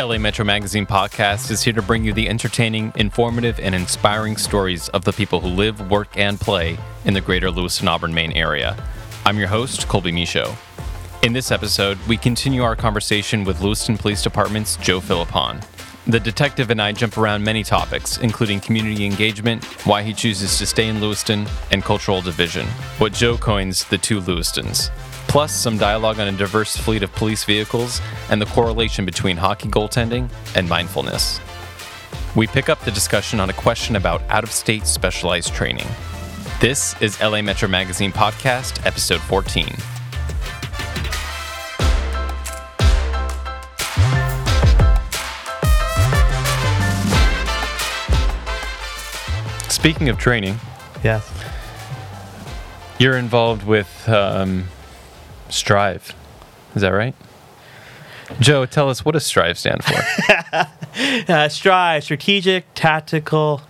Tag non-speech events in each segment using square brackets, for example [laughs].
LA Metro Magazine podcast is here to bring you the entertaining, informative, and inspiring stories of the people who live, work, and play in the greater Lewiston Auburn, Maine area. I'm your host, Colby Michaud. In this episode, we continue our conversation with Lewiston Police Department's Joe Philippon. The detective and I jump around many topics, including community engagement, why he chooses to stay in Lewiston, and cultural division, what Joe coins the two Lewistons plus some dialogue on a diverse fleet of police vehicles and the correlation between hockey goaltending and mindfulness. We pick up the discussion on a question about out of state specialized training. This is LA Metro Magazine Podcast, Episode 14. Speaking of training, Yes. you're involved with um, Strive. Is that right? Joe, tell us what does Strive stand for? [laughs] Uh, strive, strategic, tactical,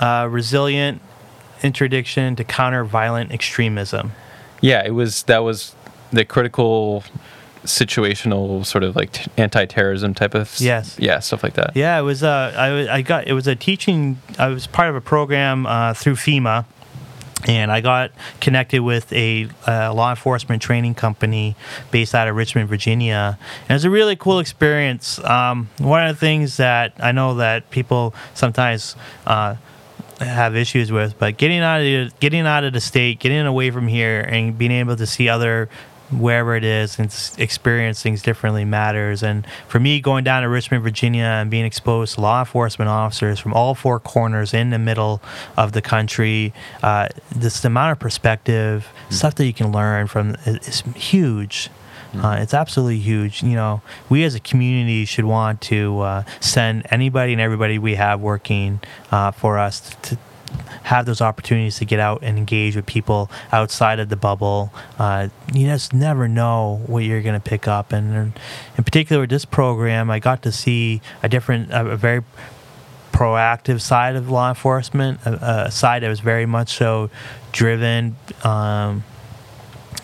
uh, resilient interdiction to counter violent extremism. yeah, it was that was the critical situational sort of like t- anti-terrorism type of s- Yes. yeah stuff like that Yeah, it was. Uh, I, I got. It was a teaching. I was part of a program uh, through FEMA, and I got connected with a law enforcement training company based out of Richmond, Virginia. And it was a really cool experience. Um, one of the things that I know that people sometimes. Uh, have issues with, but getting out of getting out of the state, getting away from here, and being able to see other wherever it is and experience things differently matters. And for me, going down to Richmond, Virginia, and being exposed to law enforcement officers from all four corners in the middle of the country, uh, this amount of perspective, stuff that you can learn from is, is huge. Uh, it's absolutely huge. You know, we as a community should want to uh, send anybody and everybody we have working uh, for us to have those opportunities to get out and engage with people outside of the bubble. Uh, you just never know what you're going to pick up. And in- particular, with this program, I got to see a different, a, a very proactive side of law enforcement, a, a side that was very much so driven. Um,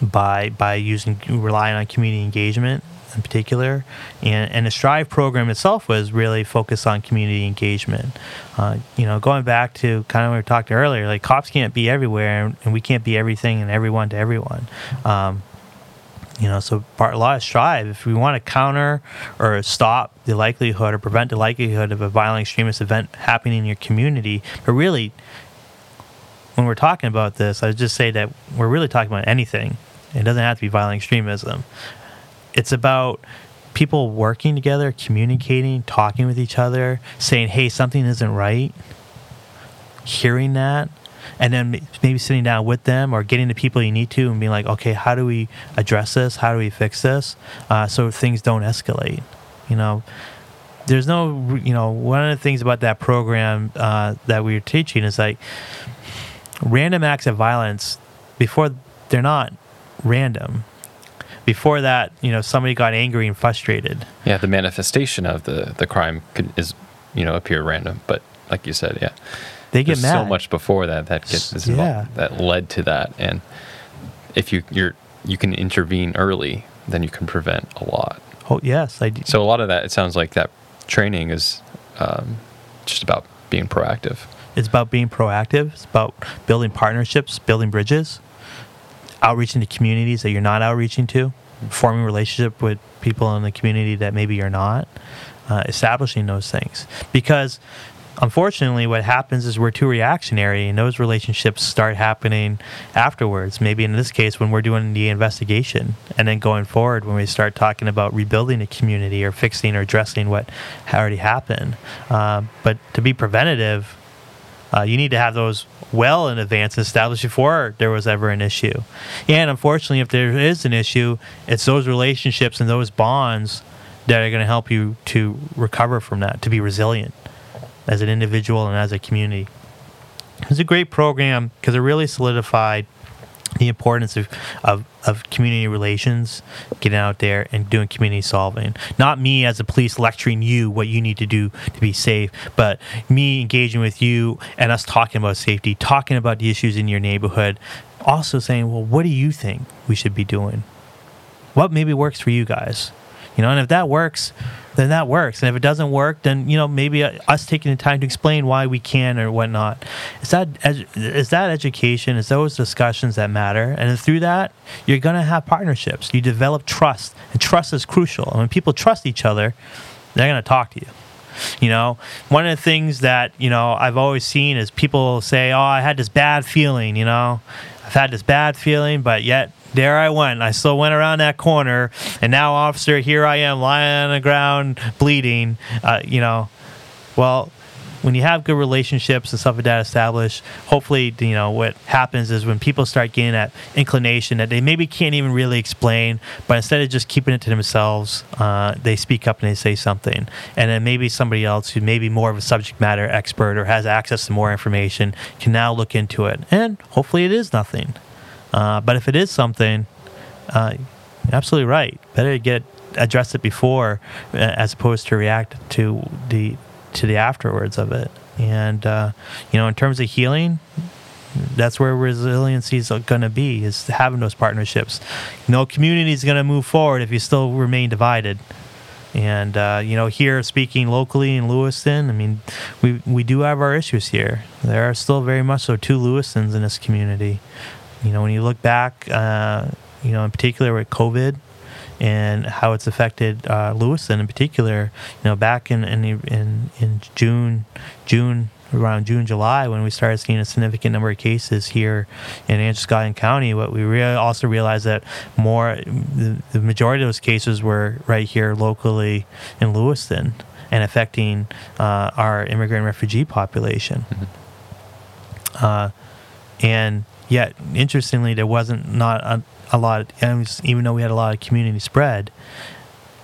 by by using relying on community engagement in particular, and and the Strive program itself was really focused on community engagement. Uh, you know, going back to kind of what we talked earlier, like cops can't be everywhere, and we can't be everything and everyone to everyone. Um, you know, so part a lot of strive. If we want to counter or stop the likelihood or prevent the likelihood of a violent extremist event happening in your community, but really when we're talking about this, I would just say that we're really talking about anything. It doesn't have to be violent extremism. It's about people working together, communicating, talking with each other, saying, hey, something isn't right, hearing that, and then maybe sitting down with them or getting the people you need to and being like, okay, how do we address this? How do we fix this? Uh, so things don't escalate. You know, there's no, you know, one of the things about that program uh, that we were teaching is like, random acts of violence before they're not random before that you know somebody got angry and frustrated. Yeah the manifestation of the the crime could is you know appear random but like you said yeah. They get There's mad. so much before that that gets Yeah. that led to that and if you you're you can intervene early then you can prevent a lot. Oh yes i do so a lot of that it sounds like that training is um, just about being proactive. It's about being proactive it's about building partnerships building bridges outreaching to communities that you're not outreaching to forming relationship with people in the community that maybe you're not uh, establishing those things. Because unfortunately what happens is we're too reactionary and those relationships start happening afterwards. Maybe in this case when we're doing the investigation and then going forward when we start talking about rebuilding a community or fixing or addressing what already happened. Uh, but to be preventative uh, you need to have those well in advance established before there was ever an issue. And unfortunately, if there is an issue, it's those relationships and those bonds that are going to help you to recover from that, to be resilient as an individual and as a community. It's a great program because it really solidified the importance of, of, of community relations, getting out there and doing community solving. Not me as a police lecturing you what you need to do to be safe, but me engaging with you and us talking about safety, talking about the issues in your neighborhood, also saying, well, what do you think we should be doing? What maybe works for you guys? You know, and if that works, then that works. And if it doesn't work, then you know maybe uh, us taking the time to explain why we can or whatnot. Is that that education? Is those discussions that matter? And through that, you're gonna have partnerships. You develop trust, and trust is crucial. And when people trust each other, they're gonna talk to you. You know, one of the things that you know I've always seen is people say, "Oh, I had this bad feeling." You know, I've had this bad feeling, but yet there I went. I still went around that corner, and now, officer, here I am lying on the ground bleeding. Uh, you know, well, when you have good relationships and stuff like that established, hopefully, you know, what happens is when people start getting that inclination that they maybe can't even really explain, but instead of just keeping it to themselves, uh, they speak up and they say something. And then maybe somebody else who may be more of a subject matter expert or has access to more information can now look into it. And hopefully it is nothing. Uh, but if it is something, uh, absolutely right. Better to get address it before uh, as opposed to react to the to the afterwards of it. And uh, you know, in terms of healing, that's where resiliency is going to be is having those partnerships. No community is going to move forward if you still remain divided. And uh, you know, here speaking locally in Lewiston, I mean, we we do have our issues here. There are still very much so two Lewistons in this community. You know, when you look back, uh, you know, in particular with COVID and how it's affected uh, Lewiston in particular, you know, back in in in, in June, June around June, July, when we started seeing a significant number of cases here in Androscoggin County, what we rea- also realized that more, the, the, majority of those cases were right here locally in Lewiston and affecting uh, our immigrant refugee population. Mm-hmm. Uh, and Yet, interestingly, there wasn't not a, a lot. Of, even though we had a lot of community spread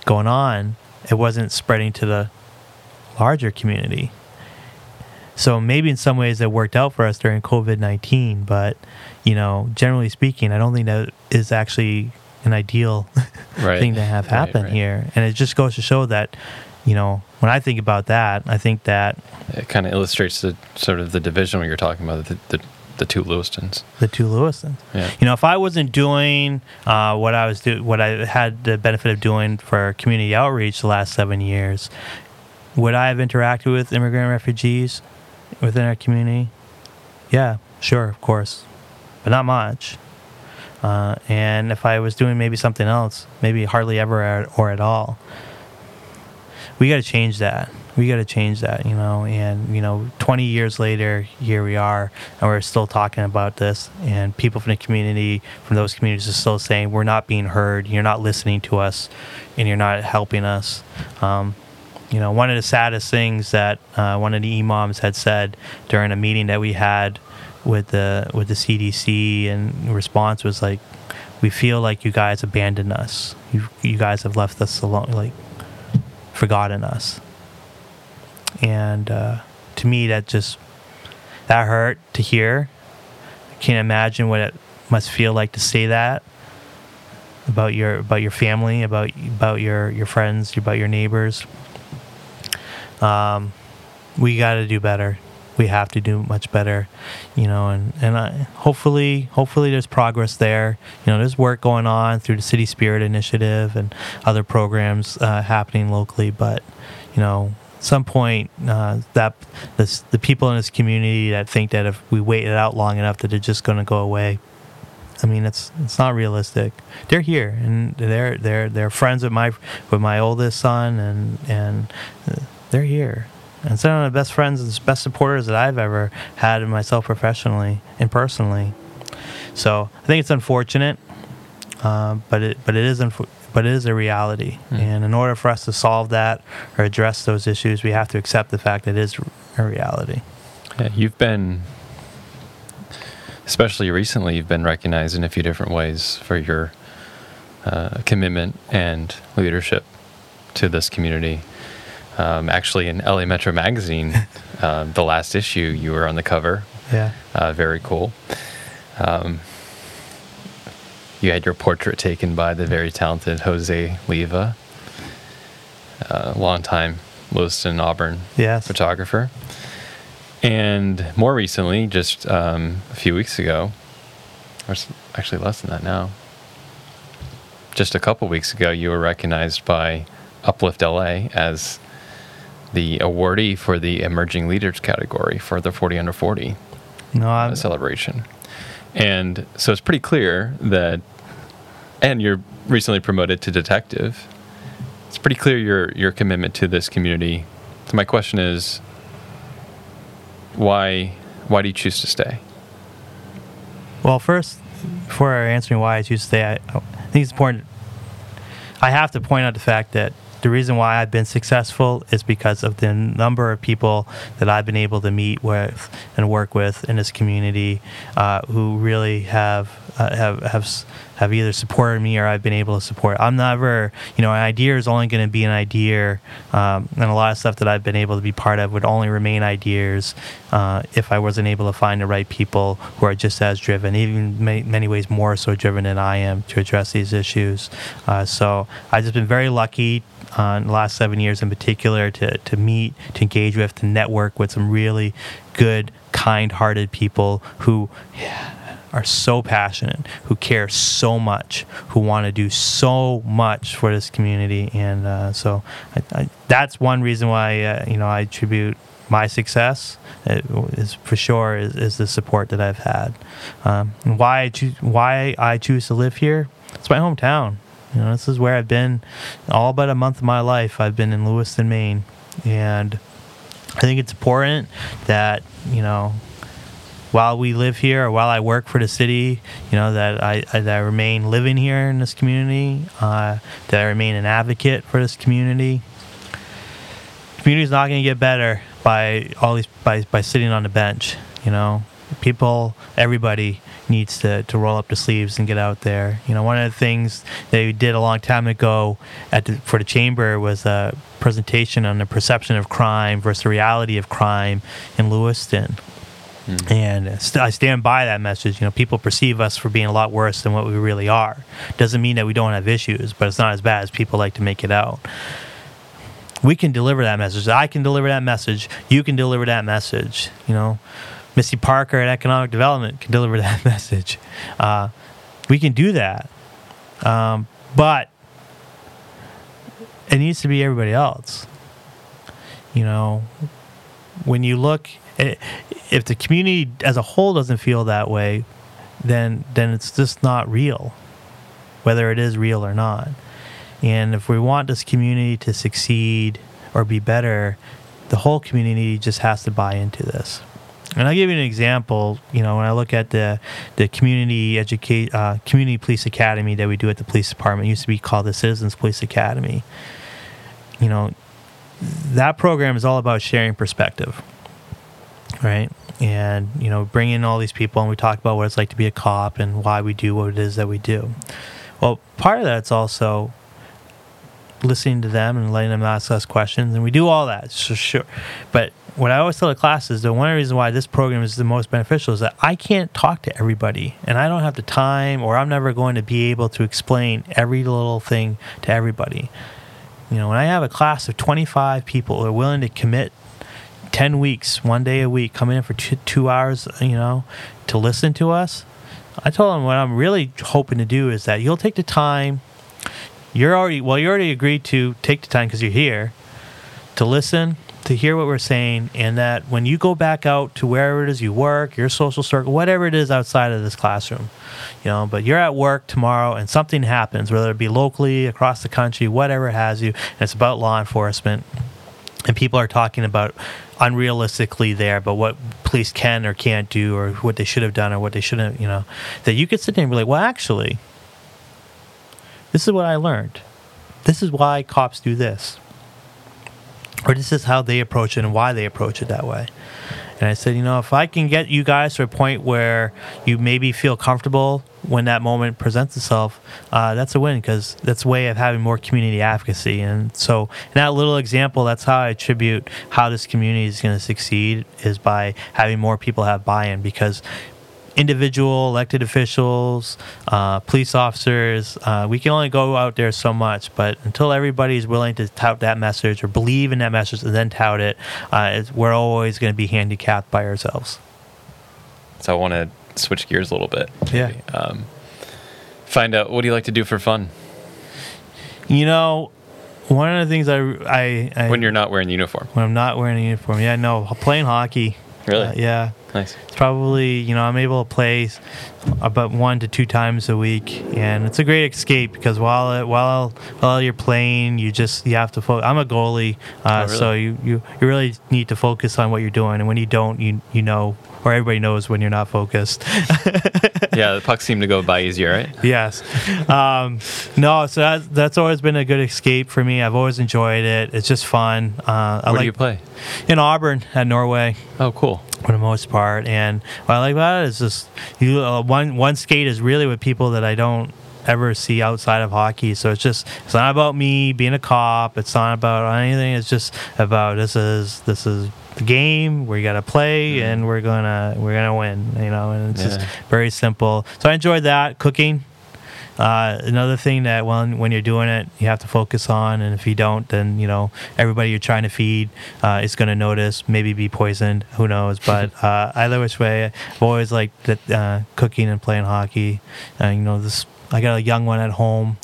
going on, it wasn't spreading to the larger community. So maybe in some ways it worked out for us during COVID nineteen, but you know, generally speaking, I don't think that is actually an ideal [laughs] right. thing to have happen right, right. here. And it just goes to show that, you know, when I think about that, I think that it kind of illustrates the sort of the division when you're talking about the, the the two Lewistons. The two Lewistons. Yeah. You know, if I wasn't doing uh, what I was do, what I had the benefit of doing for community outreach the last seven years, would I have interacted with immigrant refugees within our community? Yeah, sure, of course, but not much. Uh, and if I was doing maybe something else, maybe hardly ever or at all, we got to change that we got to change that, you know. And you know, 20 years later, here we are, and we're still talking about this. And people from the community, from those communities, are still saying we're not being heard. You're not listening to us, and you're not helping us. Um, you know, one of the saddest things that uh, one of the imams had said during a meeting that we had with the with the CDC, and response was like, "We feel like you guys abandoned us. You you guys have left us alone, like forgotten us." And uh, to me that just that hurt to hear. I can't imagine what it must feel like to say that about your about your family, about about your your friends, about your neighbors. Um, we got to do better. We have to do much better, you know, and and I, hopefully, hopefully, there's progress there. You know, there's work going on through the City Spirit Initiative and other programs uh, happening locally, but you know, some point uh, that the people in this community that think that if we wait it out long enough that they're just going to go away. I mean, it's it's not realistic. They're here, and they're they're they're friends with my with my oldest son, and and they're here. And some of the best friends and best supporters that I've ever had in myself professionally and personally. So I think it's unfortunate, uh, but it but it is unfortunate but it is a reality. Mm. And in order for us to solve that or address those issues, we have to accept the fact that it is a reality. Yeah, you've been, especially recently, you've been recognized in a few different ways for your uh, commitment and leadership to this community. Um, actually, in LA Metro Magazine, uh, [laughs] the last issue, you were on the cover. Yeah. Uh, very cool. Um, you had your portrait taken by the very talented Jose Leiva, a longtime Lewiston Auburn yes. photographer. And more recently, just um, a few weeks ago, or actually less than that now, just a couple weeks ago, you were recognized by Uplift LA as the awardee for the Emerging Leaders category for the 40 under 40 No, uh, I'm, celebration. And so it's pretty clear that, and you're recently promoted to detective. It's pretty clear your your commitment to this community. So my question is, why why do you choose to stay? Well, first, before answering why I choose to stay, I, I think it's important. I have to point out the fact that the reason why I've been successful is because of the number of people that I've been able to meet with and work with in this community uh, who really have uh, have have have either supported me or I've been able to support. I'm never, you know, an idea is only going to be an idea, um, and a lot of stuff that I've been able to be part of would only remain ideas uh, if I wasn't able to find the right people who are just as driven, even ma- many ways more so driven than I am to address these issues. Uh, so I've just been very lucky in the last seven years in particular to, to meet, to engage with, to network with some really good, kind hearted people who are so passionate, who care so much, who want to do so much for this community. And uh, so I, I, that's one reason why, uh, you know, I attribute my success uh, is for sure is, is the support that I've had. Um, and why I choose, why I choose to live here, it's my hometown. You know, this is where I've been all but a month of my life. I've been in Lewiston, Maine, and I think it's important that you know while we live here or while I work for the city, you know that I, I that I remain living here in this community, uh, that I remain an advocate for this community. Community is not going to get better by all these by by sitting on the bench. You know, people, everybody needs to, to roll up the sleeves and get out there. You know, one of the things they did a long time ago at the, for the chamber was a presentation on the perception of crime versus the reality of crime in Lewiston. Hmm. And st- I stand by that message. You know, people perceive us for being a lot worse than what we really are. Doesn't mean that we don't have issues, but it's not as bad as people like to make it out. We can deliver that message. I can deliver that message. You can deliver that message. You know, Misty Parker at Economic Development can deliver [laughs] that message. Uh, we can do that, um, but it needs to be everybody else. You know, when you look, i- if the community as a whole doesn't feel that way, then then it's just not real, whether it is real or not. And if we want this community to succeed or be better, the whole community just has to buy into this. And I'll give you an example. You know, when I look at the the community educate uh, community police academy that we do at the police department, it used to be called the Citizens Police Academy. You know, that program is all about sharing perspective, right? And you know, bring in all these people, and we talk about what it's like to be a cop and why we do what it is that we do. Well, part of that's also listening to them and letting them ask us questions, and we do all that, so sure. But what I always tell the class is that one reason why this program is the most beneficial is that I can't talk to everybody, and I don't have the time, or I'm never going to be able to explain every little thing to everybody. You know, when I have a class of 25 people who are willing to commit 10 weeks, one day a week, coming in for two, two hours, you know, to listen to us, I told them what I'm really hoping to do is that you'll take the time. You're already, well, you already agreed to take the time because you're here to listen, to hear what we're saying, and that when you go back out to wherever it is you work, your social circle, whatever it is outside of this classroom, you know, but you're at work tomorrow and something happens, whether it be locally, across the country, whatever has you, and it's about law enforcement, and people are talking about unrealistically there, but what police can or can't do, or what they should have done, or what they shouldn't, you know, that you could sit there and be like, well, actually, this is what I learned. This is why cops do this or this is how they approach it and why they approach it that way. And I said, you know, if I can get you guys to a point where you maybe feel comfortable when that moment presents itself, uh, that's a win because that's a way of having more community advocacy. And so, in that little example, that's how I attribute how this community is going to succeed is by having more people have buy-in because individual elected officials, uh, police officers, uh, we can only go out there so much. But until everybody is willing to tout that message or believe in that message and then tout it, uh, it's, we're always going to be handicapped by ourselves. So I want to switch gears a little bit. Yeah. Um, find out what do you like to do for fun? You know, one of the things I, I, I when you're not wearing uniform? when I'm not wearing a uniform, yeah, no, playing hockey. Really? Uh, yeah. Nice. It's probably you know I'm able to play about one to two times a week, and it's a great escape because while it, while while you're playing, you just you have to focus. I'm a goalie, uh, Oh, really? so you, you you really need to focus on what you're doing, and when you don't, you you know, or everybody knows when you're not focused. [laughs] yeah, the pucks seem to go by easier, right? yes. Um, no, so that, that's always been a good escape for me. I've always enjoyed it. It's just fun. Uh, I Where like do you play? in Auburn at Norway Oh, cool. For the most part. And what I like about it is just you uh, one one skate is really with people that I don't ever see outside of hockey. So it's just it's not about me being a cop. It's not about anything. It's just about this is this is the game. We got to play and we're gonna we're gonna win. You know, and it's just very simple. So I enjoyed that cooking. Uh, another thing that when when you're doing it, you have to focus on, and if you don't, then you know everybody you're trying to feed uh, is going to notice, maybe be poisoned. Who knows? But [laughs] uh, either which way, I've always liked that, uh, cooking and playing hockey. and you know, this I got a young one at home,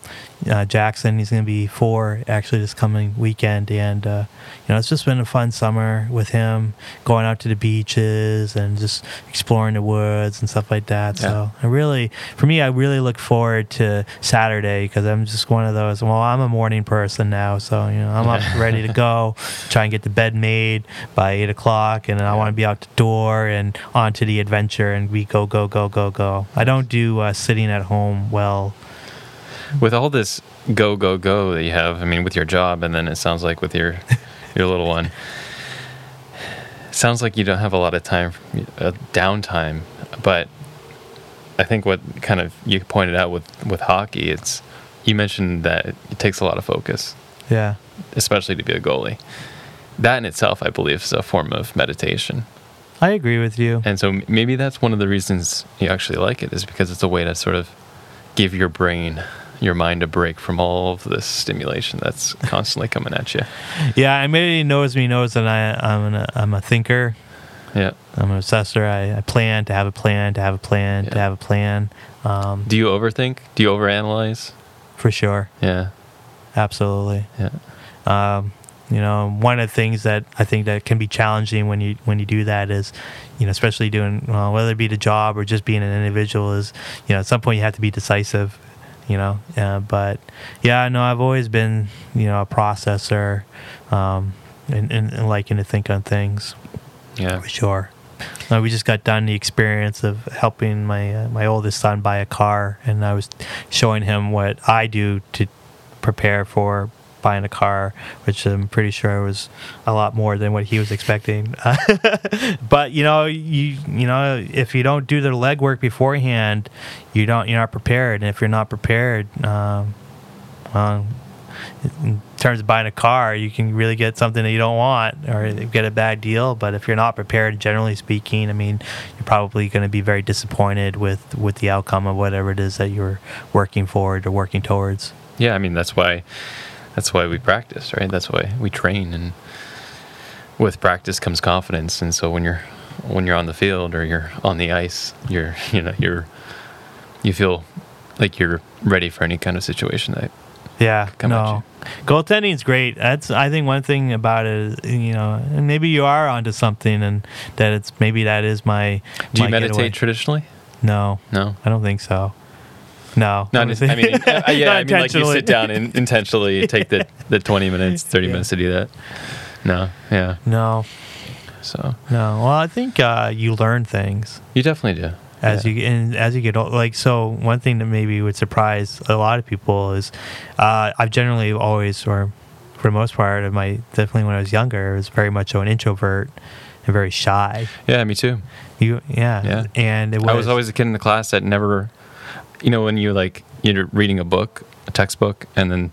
uh, Jackson. He's going to be four actually this coming weekend, and uh, you know it's just been a fun summer with him, going out to the beaches and just exploring the woods and stuff like that. So I really, for me, I really look forward to Saturday because I'm just one of those. Well, I'm a morning person now, so you know I'm up [laughs] ready to go, try and get the bed made by eight o'clock, and then I want to be out the door and onto the adventure, and we go go go go go. I don't do uh, sitting at home well. With all this go go go that you have, I mean, with your job, and then it sounds like with your your little one, sounds like you don't have a lot of time, uh, downtime. But I think what kind of you pointed out with with hockey, it's you mentioned that it takes a lot of focus, Yeah. especially to be a goalie. That in itself, I believe, is a form of meditation. I agree with you. And so maybe that's one of the reasons you actually like it is because it's a way to sort of give your brain, your mind a break from all of this stimulation that's constantly coming at you. Yeah, anybody who knows me knows that I, I'm an, I'm a thinker. Yeah. I'm an obsessor. I, I plan to have a plan, to have a plan, to have a plan. Um, Do you overthink? Do you overanalyze? for sure. Yeah. Absolutely. Yeah. Um, you know, one of the things that I think that can be challenging when you when you do that is, you know, especially doing well, whether it be the job or just being an individual is, you know, at some point you have to be decisive, you know. Uh, but yeah, no, I've always been, you know, a processor, um, and, and, and liking to think on things Yeah. for sure. Uh, we just got done the experience of helping my uh, my oldest son buy a car, and I was showing him what I do to prepare for buying a car, which I'm pretty sure was a lot more than what he was expecting. [laughs] but you know, you you know, if you don't do the legwork beforehand, you don't you're not prepared, and if you're not prepared, um, well, in terms of buying a car, you can really get something that you don't want or get a bad deal. But if you're not prepared, generally speaking, I mean, you're probably going to be very disappointed with, with the outcome of whatever it is that you're working for or working towards. Yeah. I mean, that's why, that's why we practice, right? That's why we train. And with practice comes confidence. And so when you're, when you're on the field or you're on the ice, you're, [laughs] you know, you're, you feel like you're ready for any kind of situation that Yeah, Come at no. Goaltending is great. That's I think one thing about it, is, you know, and maybe you are onto something, and that it's maybe that is my. Do you meditate getaway. traditionally? No, No. I don't think so. No, No, Let me just- see. I mean, [laughs] uh, yeah, Not I mean, like you sit down and intentionally [laughs] take the, the 20 minutes, 30 Yeah. minutes to do that. No, yeah. No, So no. Well, I think uh, you learn things you definitely do. as Yeah. you and as you get old. Like so, one thing that maybe would surprise a lot of people is uh, I've generally always, or for the most part, of my definitely when I was younger, was very much so an introvert and very shy. Yeah, me too. You, yeah, Yeah. And it was, I was always a kid in the class that never, you know, when you like, you're reading a book, a textbook, and then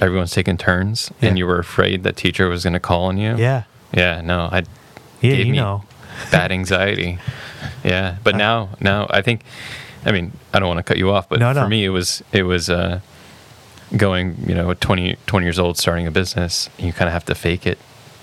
everyone's taking turns Yeah. and you were afraid that teacher was going to call on you. yeah, Yeah, no, I yeah. You know, bad anxiety. [laughs] Yeah, but Uh, now, now I think, I mean, I don't want to cut you off, but No, for me, it was it was uh, going, you know, at 20, 20 years old, starting a business. You kind of have to fake it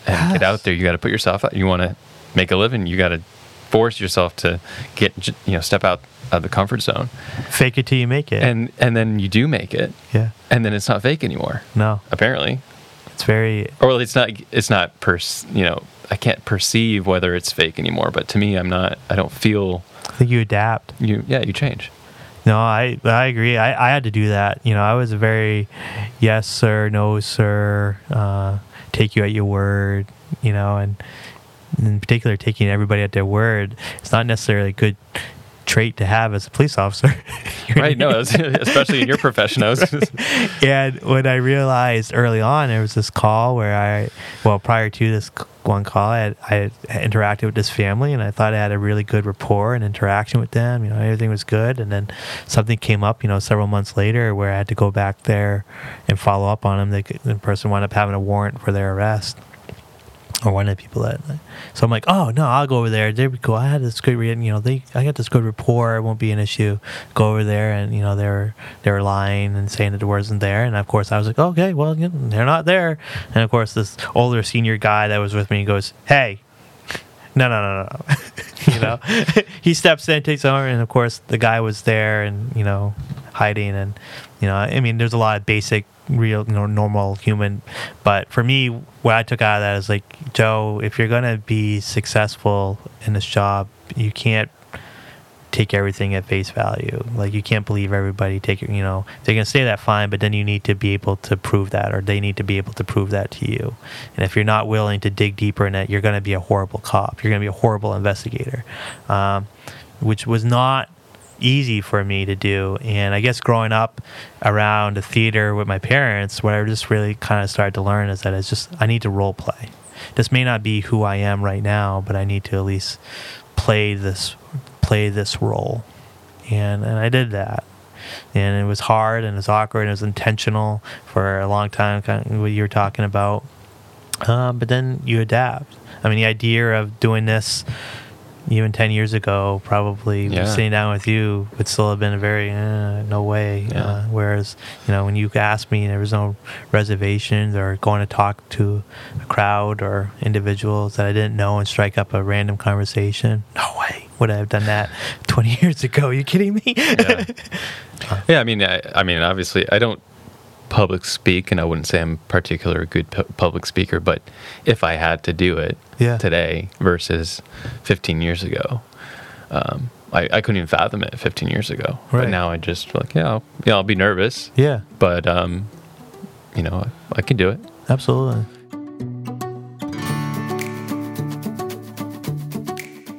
and get out there. You got to put yourself out. You want to make a living. You got to force yourself to get, you know, step out of the comfort zone, Fake it till you make it. and and then you do make it, yeah. and then it's not fake anymore. No, Apparently, it's very. or it's not. It's not pers. You know, I can't perceive whether it's fake anymore. But to me, I'm not. I don't feel I think you adapt. you. Yeah, you change. No, I I agree. I, I had to do that. You know, I was a very yes sir, no sir, uh, take you at your word. You know, and in particular, taking everybody at their word. It's not necessarily a good trait to have as a police officer. [laughs] Right? No, [laughs] especially in your profession. Was [laughs] and when I realized early on, there was this call where I, well, prior to this one call, I had, I had interacted with this family, and I thought I had a really good rapport and interaction with them. You know, everything was good, and then something came up, you know, several months later, where I had to go back there and follow up on them. They, the person wound up having a warrant for their arrest. Or one of the people that, so I'm like, oh no, I'll go over there. They'd be cool. I had this good, you know, they, I got this good rapport. It won't be an issue. Go over there, and you know, they're they're lying and saying that the wasn't there. And of course, I was like, okay, well, you know, they're not there. And of course, this older senior guy that was with me goes, hey, no, no, no, no. [laughs] you know, [laughs] he steps in, takes over, and of course, the guy was there and you know, hiding. And you know, I mean, there's a lot of basic, real, normal human. But for me, what I took out of that is like, Joe, if you're gonna be successful in this job, you can't take everything at face value. Like you can't believe everybody. Take you know, they're gonna say that fine, but then you need to be able to prove that, or they need to be able to prove that to you. And if you're not willing to dig deeper in it, you're gonna be a horrible cop. You're gonna be a horrible investigator, um, which was not easy for me to do. And I guess growing up around the theater with my parents, what I just really kind of started to learn is that it's just I need to role play. This may not be who I am right now, but I need to at least play this play this role. And and I did that. And it was hard and it was awkward and it was intentional for a long time, kind of what you were talking about. Um, but then you adapt. I mean, the idea of doing this even 10 years ago, probably Yeah. sitting down with you would still have been a very, uh, no way. Yeah. Uh, whereas, you know, when you asked me, there was no reservations or going to talk to a crowd or individuals that I didn't know and strike up a random conversation. No way would I have done that [laughs] 20 years ago. Are you kidding me? yeah. [laughs] yeah, I mean, I, I mean, obviously, I don't public speak, and I wouldn't say I'm particularly a good pu- public speaker. But if I had to do it Yeah. today versus 15 years ago, um, I, I couldn't even fathom it 15 years ago. But Right. now I just like, yeah, I'll, yeah, I'll be nervous, yeah, but um, you know, I, I can do it. absolutely.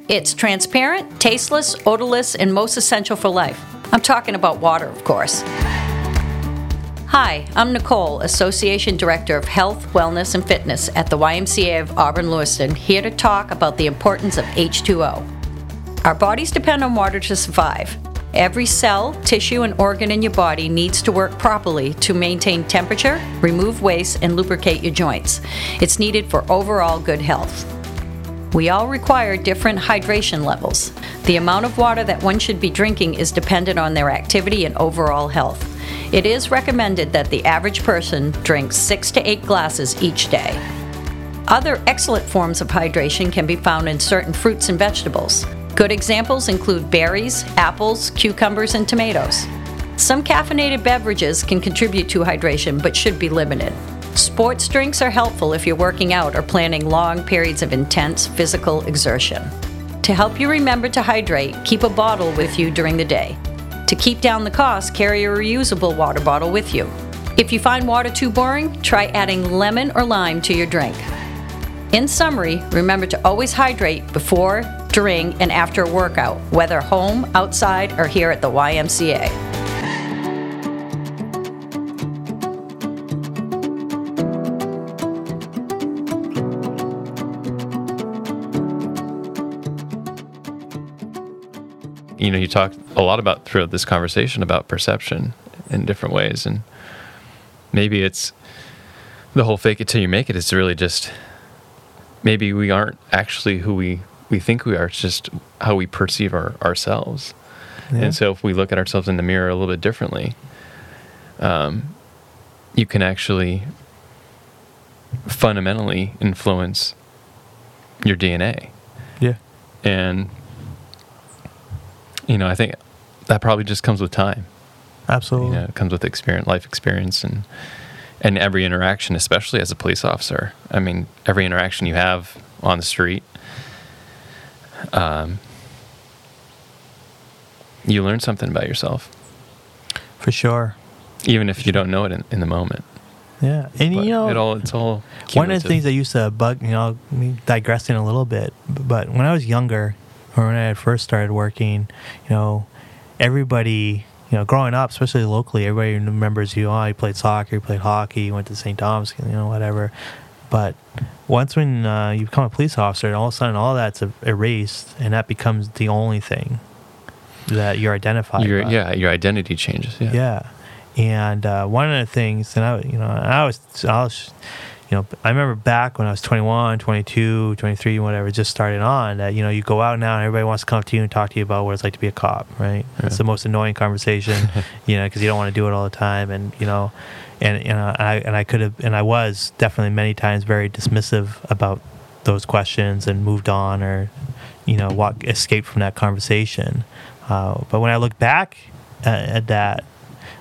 It's transparent, tasteless, odorless, and most essential for life. I'm talking about water, of course. Hi, I'm Nicole, Association Director of Health, Wellness, and Fitness at the YMCA of Auburn Lewiston, here to talk about the importance of H2O. Our bodies depend on water to survive. Every cell, tissue, and organ in your body needs to work properly to maintain temperature, remove waste, and lubricate your joints. It's needed for overall good health. We all require different hydration levels. The amount of water that one should be drinking is dependent on their activity and overall health. It is recommended that the average person drinks six to eight glasses each day. Other excellent forms of hydration can be found in certain fruits and vegetables. Good examples include berries, apples, cucumbers, and tomatoes. Some caffeinated beverages can contribute to hydration but should be limited. Sports drinks are helpful if you're working out or planning long periods of intense physical exertion. To help you remember to hydrate, keep a bottle with you during the day. To keep down the cost, carry a reusable water bottle with you. If you find water too boring, try adding lemon or lime to your drink. In summary, remember to always hydrate before, during, and after a workout, whether home, outside, or here at the YMCA. Talked a lot about throughout this conversation about perception in different ways, and maybe it's the whole fake it till you make it. it is really just maybe we aren't actually who we we think we are. It's just how we perceive our, ourselves. Yeah. And so, if we look at ourselves in the mirror a little bit differently, um, you can actually fundamentally influence your DNA Yeah. and you know i think that probably just comes with time. Absolutely. You know, it comes with experience, life experience, and and every interaction, especially as a police officer. I mean, every interaction you have on the street, um, you learn something about yourself, For sure. even if you don't know it in, in the moment. Yeah. And But you know, it all it's all one of the things that used to bug, you know, me digressing a little bit, but when I was younger, or when I first started working, you know, everybody, you know, growing up, especially locally, everybody remembers you. Oh, you played soccer, you played hockey, you went to St. Thomas, you know, whatever. But once when uh, you become a police officer, and all of a sudden all that's er- erased, and that becomes the only thing that you're identified. your yeah your identity changes. Yeah. Yeah. And uh, one of the things, and I, you know, I was, I was, you know, I remember back when I was 21, 22, 23, whatever, just started on that, you know, you go out now and everybody wants to come up to you and talk to you about what it's like to be a cop, right? It's the most annoying conversation, [laughs] you know, because you don't want to do it all the time. And, you know, and, you know, I, and I could have, and I was definitely many times very dismissive about those questions and moved on or, you know, walk, escape from that conversation. Uh, but when I look back at, at that,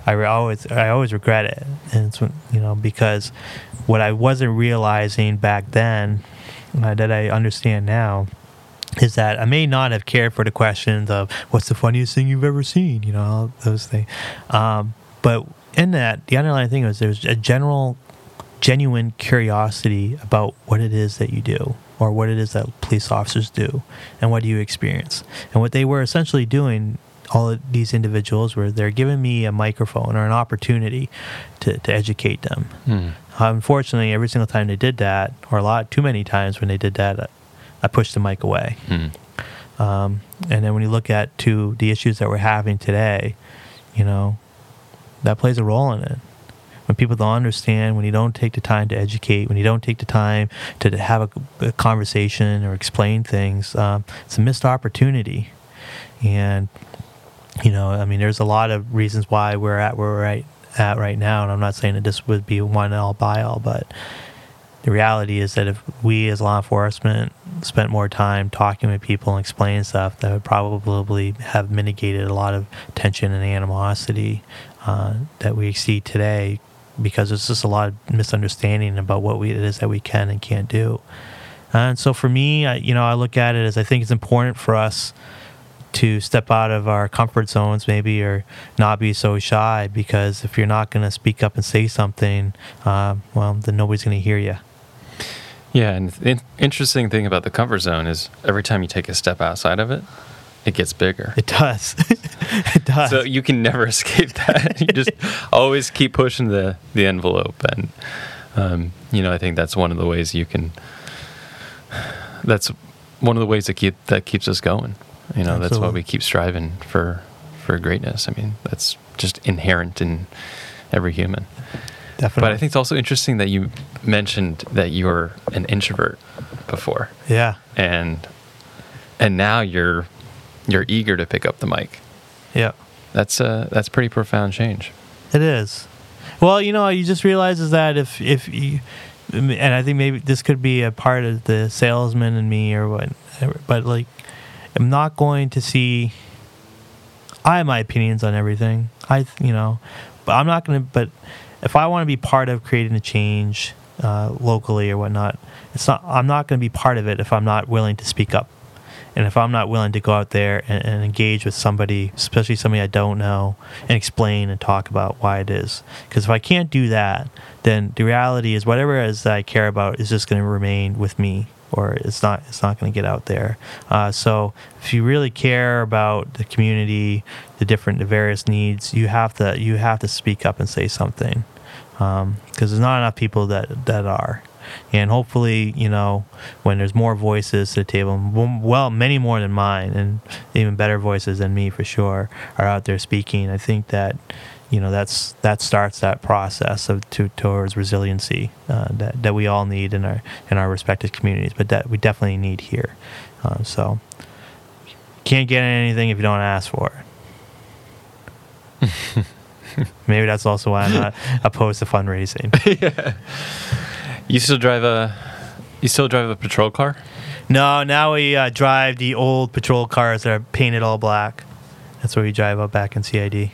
I re- always I always regret it, and it's you know because what I wasn't realizing back then uh, that I understand now is that I may not have cared for the questions of what's the funniest thing you've ever seen, you know, all those things, um, but in that the underlying thing was there's a general genuine curiosity about what it is that you do or what it is that police officers do and what do you experience. And what they were essentially doing all of these individuals were they're giving me a microphone or an opportunity to, to educate them. Hmm. Unfortunately every single time they did that or a lot too many times when they did that I, I pushed the mic away Hmm. um, and then when you look at to the issues that we're having today, you know, that plays a role in it. When people don't understand, when you don't take the time to educate, when you don't take the time to, to have a, a conversation or explain things, um, it's a missed opportunity. And you know, I mean, there's a lot of reasons why we're at where we're at, at right now, and I'm not saying that this would be one all by all, but the reality is that if we as law enforcement spent more time talking with people and explaining stuff, that would probably have mitigated a lot of tension and animosity uh, that we see today because there's just a lot of misunderstanding about what we, it is that we can and can't do. And so for me, I, you know, I look at it as I think it's important for us to step out of our comfort zones maybe or not be so shy because if you're not going to speak up and say something, uh, well, then nobody's going to hear you. Yeah, and the interesting thing about the comfort zone is every time you take a step outside of it, it gets bigger. It does. [laughs] it does. So you can never [laughs] escape that. you just [laughs] always keep pushing the, the envelope, and um, you know I think that's one of the ways you can. That's one of the ways that keep that keeps us going. You know, that's why we keep striving for for greatness. I mean, that's just inherent in every human. Definitely. But I think it's also interesting that you mentioned that you were an introvert before, Yeah. and and now you're you're eager to pick up the mic. Yeah. That's uh that's pretty profound change. It is. Well, you know, you just realize is that if if you, and I think maybe this could be a part of the salesman and me or what, but like, I'm not going to see. I have my opinions on everything. I, you know, but I'm not going to. But if I want to be part of creating a change uh, locally or whatnot, it's not. I'm not going to be part of it if I'm not willing to speak up. And if I'm not willing to go out there and, and engage with somebody, especially somebody I don't know, and explain and talk about why it is, because if I can't do that, then the reality is whatever it is that I care about is just going to remain with me, or it's not it's not going to get out there. Uh, so if you really care about the community, the different the various needs, you have to you have to speak up and say something, because there's not enough people that that are and hopefully you know when there's more voices to the table well many more than mine and even better voices than me for sure are out there speaking i think that you know that's that starts that process of to, towards resiliency uh, that, that we all need in our in our respective communities but that we definitely need here uh, so can't get anything if you don't ask for it [laughs] maybe that's also why i'm not [laughs] opposed to fundraising [laughs] You still drive a you still drive a patrol car? No, now we uh, drive the old patrol cars that are painted all black. That's what we drive out back in CID.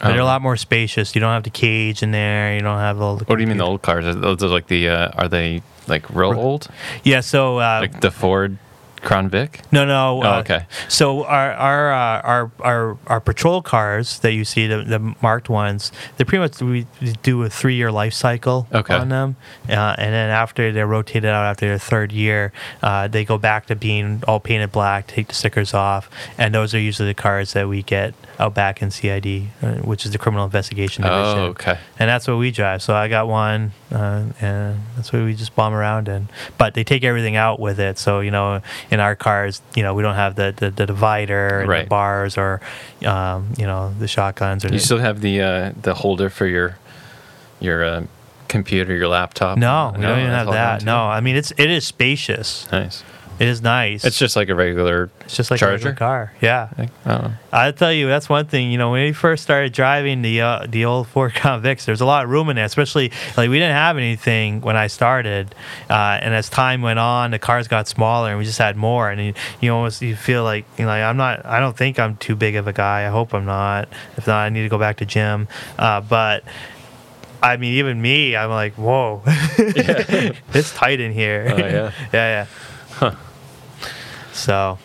But they're a Oh. lot more spacious. You don't have the cage in there. You don't have all the. What do you mean the old cars? Are those are like the uh, are they like real old? Yeah. So uh, Like the Ford Crown Vic? No, no. Oh, uh, okay. So our our, uh, our our our patrol cars that you see, the, the marked ones, they pretty much we do a three year life cycle Okay. on them, uh, and then after they're rotated out after their third year, uh, they go back to being all painted black, take the stickers off, and those are usually the cars that we get out back in CID, uh, which is the Criminal Investigation Division. Oh, okay. And that's what we drive. So I got one, uh, and that's what we just bomb around in. But they take everything out with it. So you know, in our cars, you know, we don't have the the, the divider Right. the bars or, um, you know, the shotguns or. You the, still have the uh, the holder for your your uh, computer, your laptop? no, we don't even have that. No, I mean it's it is spacious. Nice. It is nice. It's just like a regular. it's just like a charger. regular car. Yeah. Like, I. I tell you, that's one thing. You know, when we first started driving the uh, the old Ford [laughs] Crown Vics, there's a lot of room in there. Especially like we didn't have anything when I started, uh, and as time went on, the cars got smaller, and we just had more. And you, you almost you feel like you know, like I'm not. I don't think I'm too big of a guy. I hope I'm not. If not, I need to go back to gym. Uh, but. I mean, even me, I'm like, whoa, [laughs] it's tight in here. Oh, yeah. [laughs] yeah, yeah. So,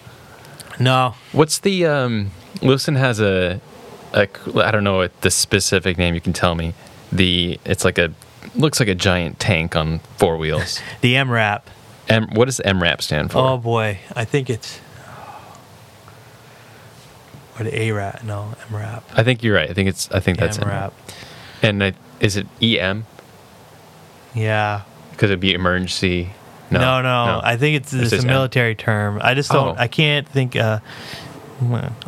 no, What's the um? Lewiston has a, a I don't know what the specific name. You can tell me. The it's like a looks like a giant tank on four wheels. [laughs] the MRAP. M, what does MRAP stand for? Oh boy, I think it's or the ARAP. No, MRAP. I think you're right. I think it's I think that's it MRAP. And I, is it EM? Yeah. Because it'd be emergency. No, No, no, I think it's, it's a M. military term. I just don't. Oh. I can't think. Uh,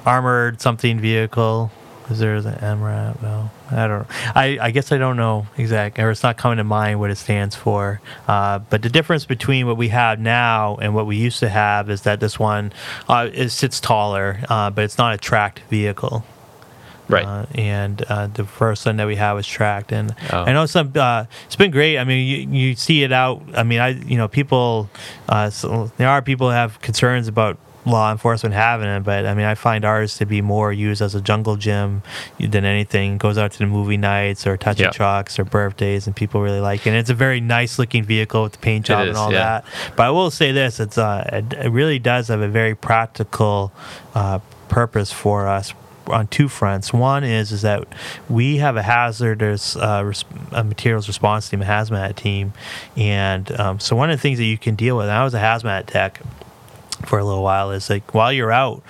armored something vehicle. Is there the MRAP? No, I don't. I, I guess I don't know exactly, or it's not coming to mind what it stands for. Uh, but the difference between what we have now and what we used to have is that this one uh, it sits taller, uh, but it's not a tracked vehicle. Right. Uh, and uh, the first one that we had was tracked, and Oh. I know some. Uh, it's been great. I mean, you, you see it out. I mean, I you know people. Uh, so there are people who have concerns about law enforcement having it, but I mean, I find ours to be more used as a jungle gym than anything. Goes out to the movie nights or touch and trucks or birthdays, and people really like it. And it's a very nice looking vehicle with the paint job is, and all yeah. that. But I will say this: it's uh, it, it really does have a very practical uh, purpose for us on two fronts. One is is that we have a hazardous uh, res- uh, materials response team, a hazmat team, and um, so one of the things that you can deal with. I was a hazmat tech for a little while. Is like while you're out,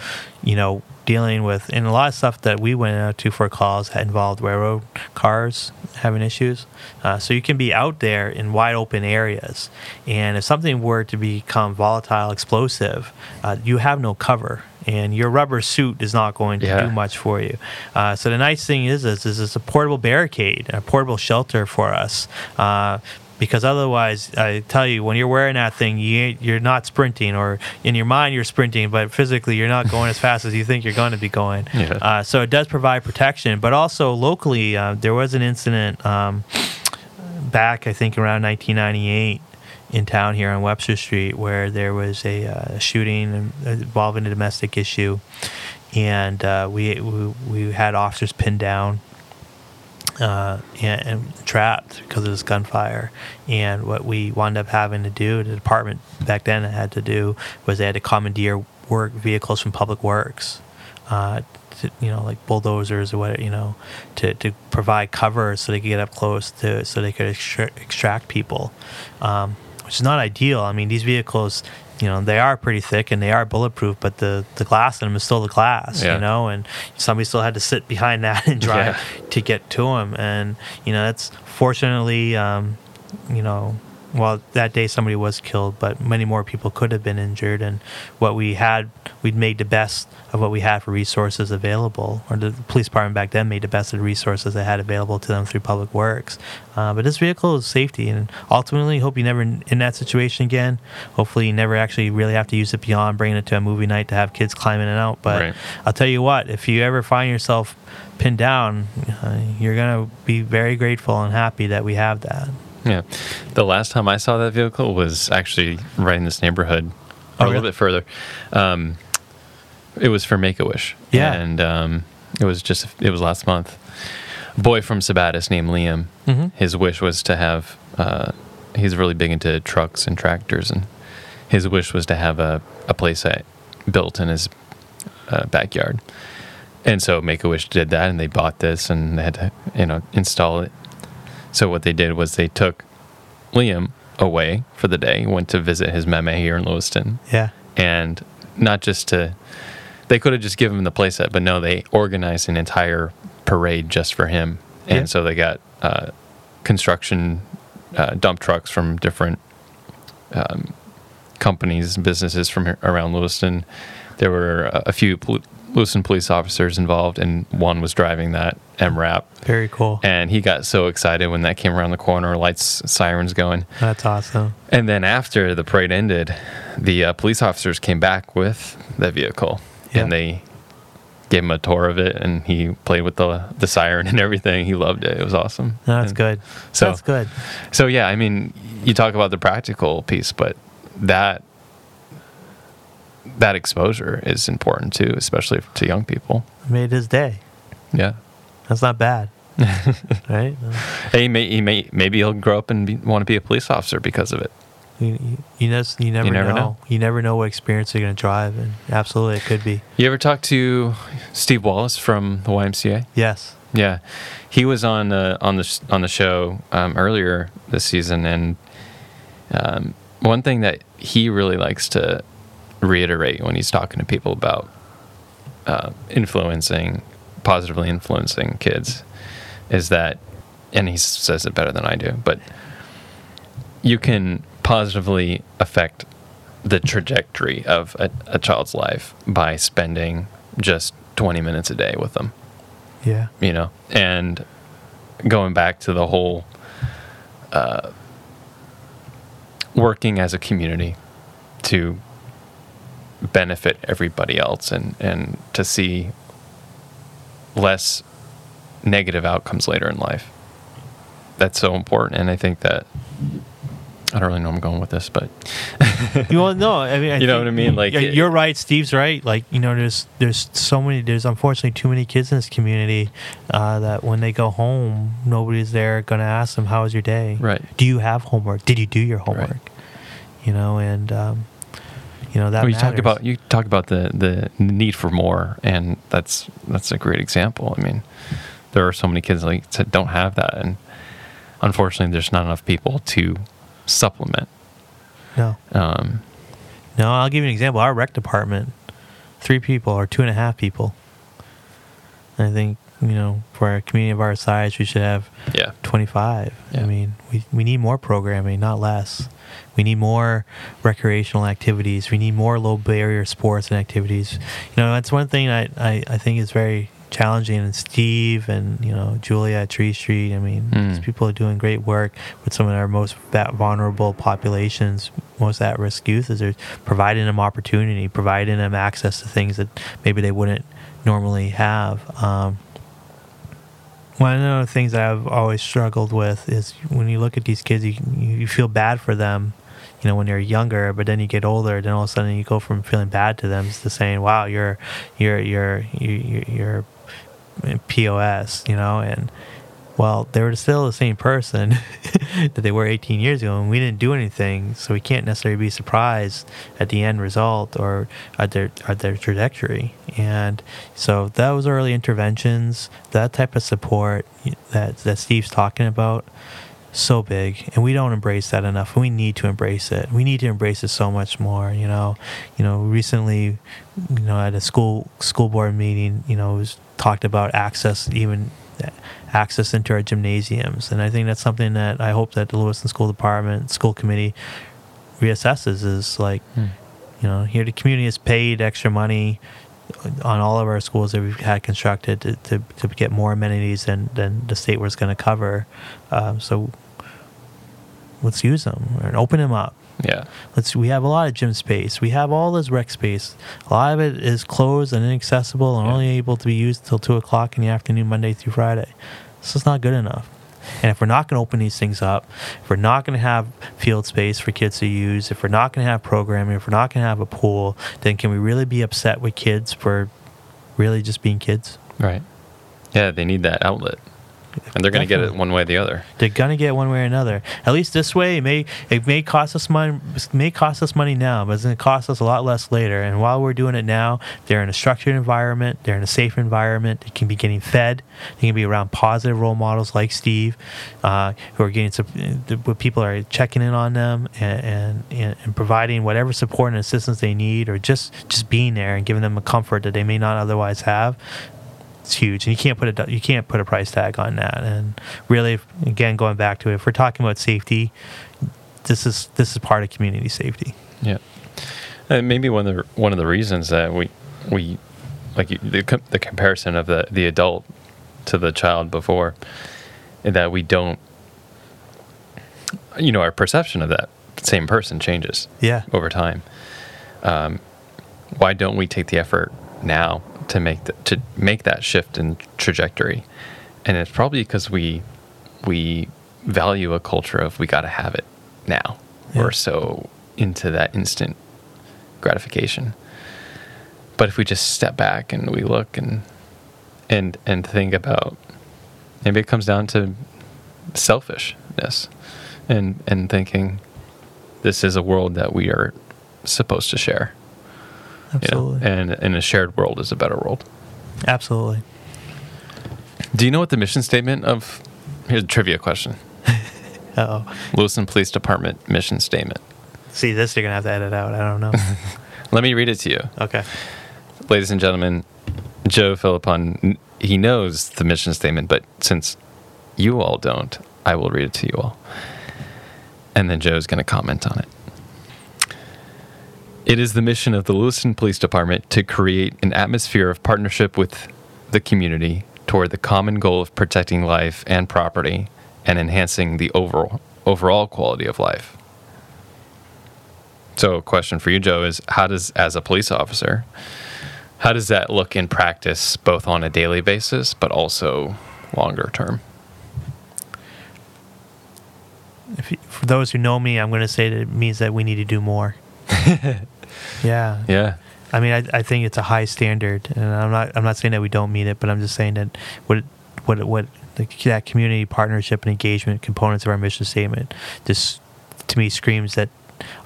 you know. Dealing with and a lot of stuff that we went out to for calls had involved railroad cars having issues. Uh, so you can be out there in wide open areas, and if something were to become volatile, explosive, uh, you have no cover, and your rubber suit is not going to Yeah. do much for you. Uh, so the nice thing is, is, is it's a portable barricade, a portable shelter for us. Uh, because otherwise, I tell you, when you're wearing that thing, you you're not sprinting, or in your mind you're sprinting, but physically you're not going as fast as you think you're going to be going. Yeah. Uh, so it does provide protection, but also locally, uh, there was an incident um, back, I think, around 1998 in town here on Webster Street where there was a uh, shooting involving a domestic issue, and uh, we, we we had officers pinned down uh, and, and trapped because of this gunfire. And what we wound up having to do, the department back then had to do, was they had to commandeer work vehicles from Public Works. Uh, to, you know, like bulldozers or what, you know, to, to provide cover so they could get up close to, so they could extra- extract people, um, which is not ideal. I mean, these vehicles, you know, they are pretty thick and they are bulletproof, but the, the glass in them is still the glass, Yeah. you know, and somebody still had to sit behind that and drive Yeah. to get to them. And, you know, that's fortunately, um, you know, well, that day somebody was killed, but many more people could have been injured. And what we had, we'd made the best of what we had for resources available, or the police department back then made the best of the resources they had available to them through public works. Uh, but this vehicle is safety, and ultimately, hope you never in, in that situation again. Hopefully, you never actually really have to use it beyond bringing it to a movie night to have kids climbing it out. But Right. I'll tell you what, if you ever find yourself pinned down, uh, you're gonna be very grateful and happy that we have that. Yeah. The last time I saw that vehicle was actually right in this neighborhood, Oh, a little really? bit further. Um, it was for Make a Wish. Yeah. and um, it was just it was last month. A boy from Sabattus named Liam. Mhm. His wish was to have. Uh, he's really big into trucks and tractors, and his wish was to have a a playset built in his uh, backyard. And so Make a Wish did that, and they bought this, and they had to you know install it. So what they did was they took Liam away for the day, went to visit his meme here in Lewiston, Yeah. and not just to they could have just given him the playset but no they organized an entire parade just for him and Yeah. so they got uh, construction uh, dump trucks from different um, companies and businesses from around lewiston there were a, a few pol- lewiston police officers involved and one was driving that mrap Very cool. and he got so excited when that came around the corner lights sirens going That's awesome. and then after the parade ended, the uh, police officers came back with the vehicle Yeah. and they gave him a tour of it and he played with the the siren and everything. He loved it. It was awesome. No, that's And good. So- that's good. So yeah, I mean, you talk about the practical piece, but that that exposure is important too, especially to young people. Made his day. Yeah. That's not bad. [laughs] right? Hey, he may, he may maybe he'll grow up and be, want to be a police officer because of it. You, you, you, just, you never, never know. know. You never know what experience you're going to drive. And absolutely, it could be. You ever talk to Steve Wallace from the YMCA? Yes. Yeah, he was on uh, on the on the show um, earlier this season, and um, one thing that he really likes to reiterate when he's talking to people about uh, influencing, positively influencing kids, is that, and he says it better than I do, but you can positively affect the trajectory of a, a child's life by spending just 20 minutes a day with them Yeah. you know and going back to the whole uh, working as a community to benefit everybody else and and to see less negative outcomes later in life that's so important and i think that i don't really know where i'm going with this but you [laughs] well, no, I mean, I You know what I mean? Like, it- you're right. Steve's right. Like, you know, there's there's so many. There's unfortunately too many kids in this community uh, that when they go home, nobody's there going to ask them, "How was your day? Right. Do you have homework? Did you do your homework? You know, and um, you know that. Well, you talk about you talk about the the need for more, and that's that's a great example. I mean, there are so many kids like that don't have that, and unfortunately, there's not enough people to supplement. no, Um, no. I'll give you an example. Our rec department, three people or two and a half people. And I think you know, for a community of our size, we should have yeah, 25. I mean, we, we need more programming, not less. We need more recreational activities. We need more low barrier sports and activities. You know, that's one thing I, I, I think is very challenging. And Steve and, you know, Julia at Tree Street, I mean, Mm. these people are doing great work with some of our most vulnerable populations, most at risk youth, is they're providing them opportunity, providing them access to things that maybe they wouldn't normally have. Um, one of the things I've always struggled with is when you look at these kids, you you feel bad for them, you know, when they're younger, but then you get older, then all of a sudden you go from feeling bad to them to saying, "Wow, you're you're you're you're, you're POS," you know, and well, they were still the same person [laughs] that they were 18 years ago, and we didn't do anything, so we can't necessarily be surprised at the end result or at their at their trajectory. And so those early interventions, that type of support that that Steve's talking about, so big, and we don't embrace that enough. We need to embrace it. We need to embrace it so much more. You know, you know, recently, you know, at a school school board meeting, you know, it was talked about access even access into our gymnasiums. And I think that's something that I hope that the Lewiston School Department, school committee reassesses is like, Hmm. you know, here the community has paid extra money on all of our schools that we've had constructed to, to, to get more amenities than, than the state was going to cover. Um, so let's use them and open them up. yeah, Let's. We have a lot of gym space. We have all this rec space. A lot of it is closed and inaccessible and Yeah. only able to be used till two o'clock in the afternoon, Monday through Friday. This is not good enough. And if we're not going to open these things up, if we're not going to have field space for kids to use, if we're not going to have programming, if we're not going to have a pool, then can we really be upset with kids for really just being kids? Right. Yeah, they need that outlet. And they're going to get it one way or the other. They're gonna get it one way or another. At least this way, it may it may cost us money. May cost us money now, but it's gonna cost us a lot less later. And while we're doing it now, they're in a structured environment. They're in a safe environment. They can be getting fed. They can be around positive role models like Steve, uh, who are getting some. Where people are checking in on them and, and and providing whatever support and assistance they need, or just just being there and giving them a comfort that they may not otherwise have it's huge, and you can't put a you can't put a price tag on that. And really, again, going back to it, if we're talking about safety, this is this is part of community safety. Yeah, and maybe one of the one of the reasons that we we like the the comparison of the the adult to the child before, that we don't, you know, our perception of that same person changes Yeah, over time. Um, why don't we take the effort now to make the, to make that shift in trajectory? And it's probably because we we value a culture of we got to have it now. Yeah. We're so into that instant gratification. But if we just step back and we look and and and think about maybe it comes down to selfishness and and thinking this is a world that we are supposed to share. You know, absolutely, and and a shared world is a better world. absolutely. Do you know what the mission statement of here's a trivia question. [laughs] Oh. Lewiston Police Department mission statement. See, this you're gonna have to edit out. I don't know. [laughs] Let me read it to you. okay. Ladies and gentlemen, Joe Philippon, he knows the mission statement, but since you all don't, I will read it to you all. And then Joe's going to comment on it. It is the mission of the Lewiston Police Department to create an atmosphere of partnership with the community toward the common goal of protecting life and property and enhancing the overall, overall quality of life. So, a question for you, Joe, is how does, as a police officer, how does that look in practice, both on a daily basis, but also longer term? If you, for those who know me, I'm gonna say that it means that we need to do more. [laughs] yeah. Yeah. I mean, I, I think it's a high standard, and I'm not I'm not saying that we don't meet it, but I'm just saying that what what what the, that community partnership and engagement components of our mission statement just to me screams that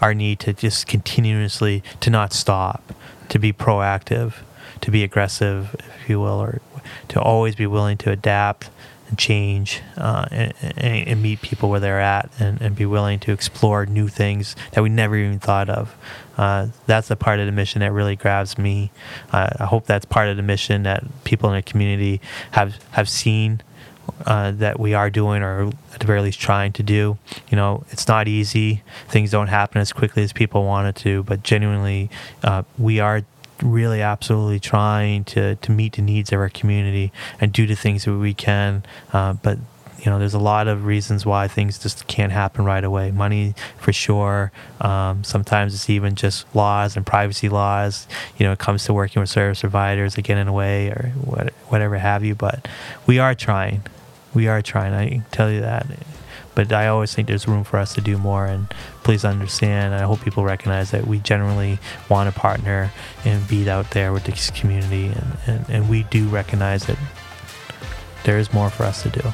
our need to just continuously to not stop, to be proactive, to be aggressive, if you will, or to always be willing to adapt and change uh, and, and, and meet people where they're at and, and be willing to explore new things that we never even thought of. Uh, that's the part of the mission that really grabs me. Uh, I hope that's part of the mission that people in the community have have seen uh, that we are doing, or at the very least trying to do. You know, it's not easy. Things don't happen as quickly as people want it to, but genuinely, uh, we are really absolutely trying to, to meet the needs of our community and do the things that we can. Uh, but you know, there's a lot of reasons why things just can't happen right away. Money, for sure. Um, sometimes it's even just laws and privacy laws. You know, it comes to working with service providers get in the way or what, whatever have you. But we are trying. We are trying. I can tell you that. But I always think there's room for us to do more. And please understand. I hope people recognize that we generally want to partner and be out there with this community. And, and, and we do recognize that there is more for us to do.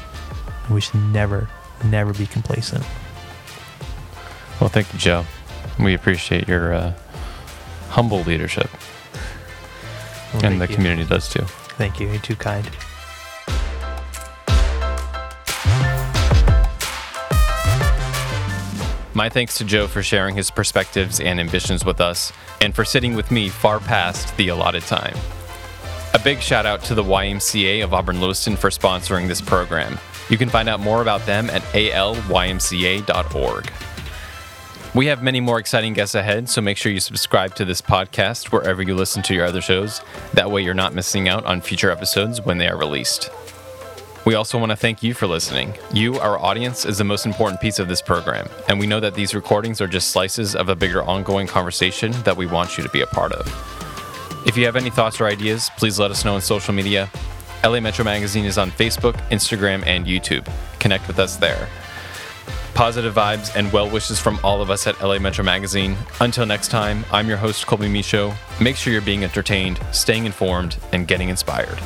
And we should never, never be complacent. Well, thank you, Joe. We appreciate your uh, humble leadership, Well, and the you. community does too. Thank you. You're too kind. My thanks to Joe for sharing his perspectives and ambitions with us, and for sitting with me far past the allotted time. A big shout out to the YMCA of Auburn Lewiston for sponsoring this program. You can find out more about them at alymca.org. We have many more exciting guests ahead, so make sure you subscribe to this podcast wherever you listen to your other shows. That way, you're not missing out on future episodes when they are released. We also want to thank you for listening. You, our audience, is the most important piece of this program, and we know that these recordings are just slices of a bigger ongoing conversation that we want you to be a part of. If you have any thoughts or ideas, please let us know on social media. LA Metro Magazine is on Facebook, Instagram, and YouTube. Connect with us there. Positive vibes and well wishes from all of us at LA Metro Magazine. Until next time, I'm your host, Colby Micho. Make sure you're being entertained, staying informed, and getting inspired.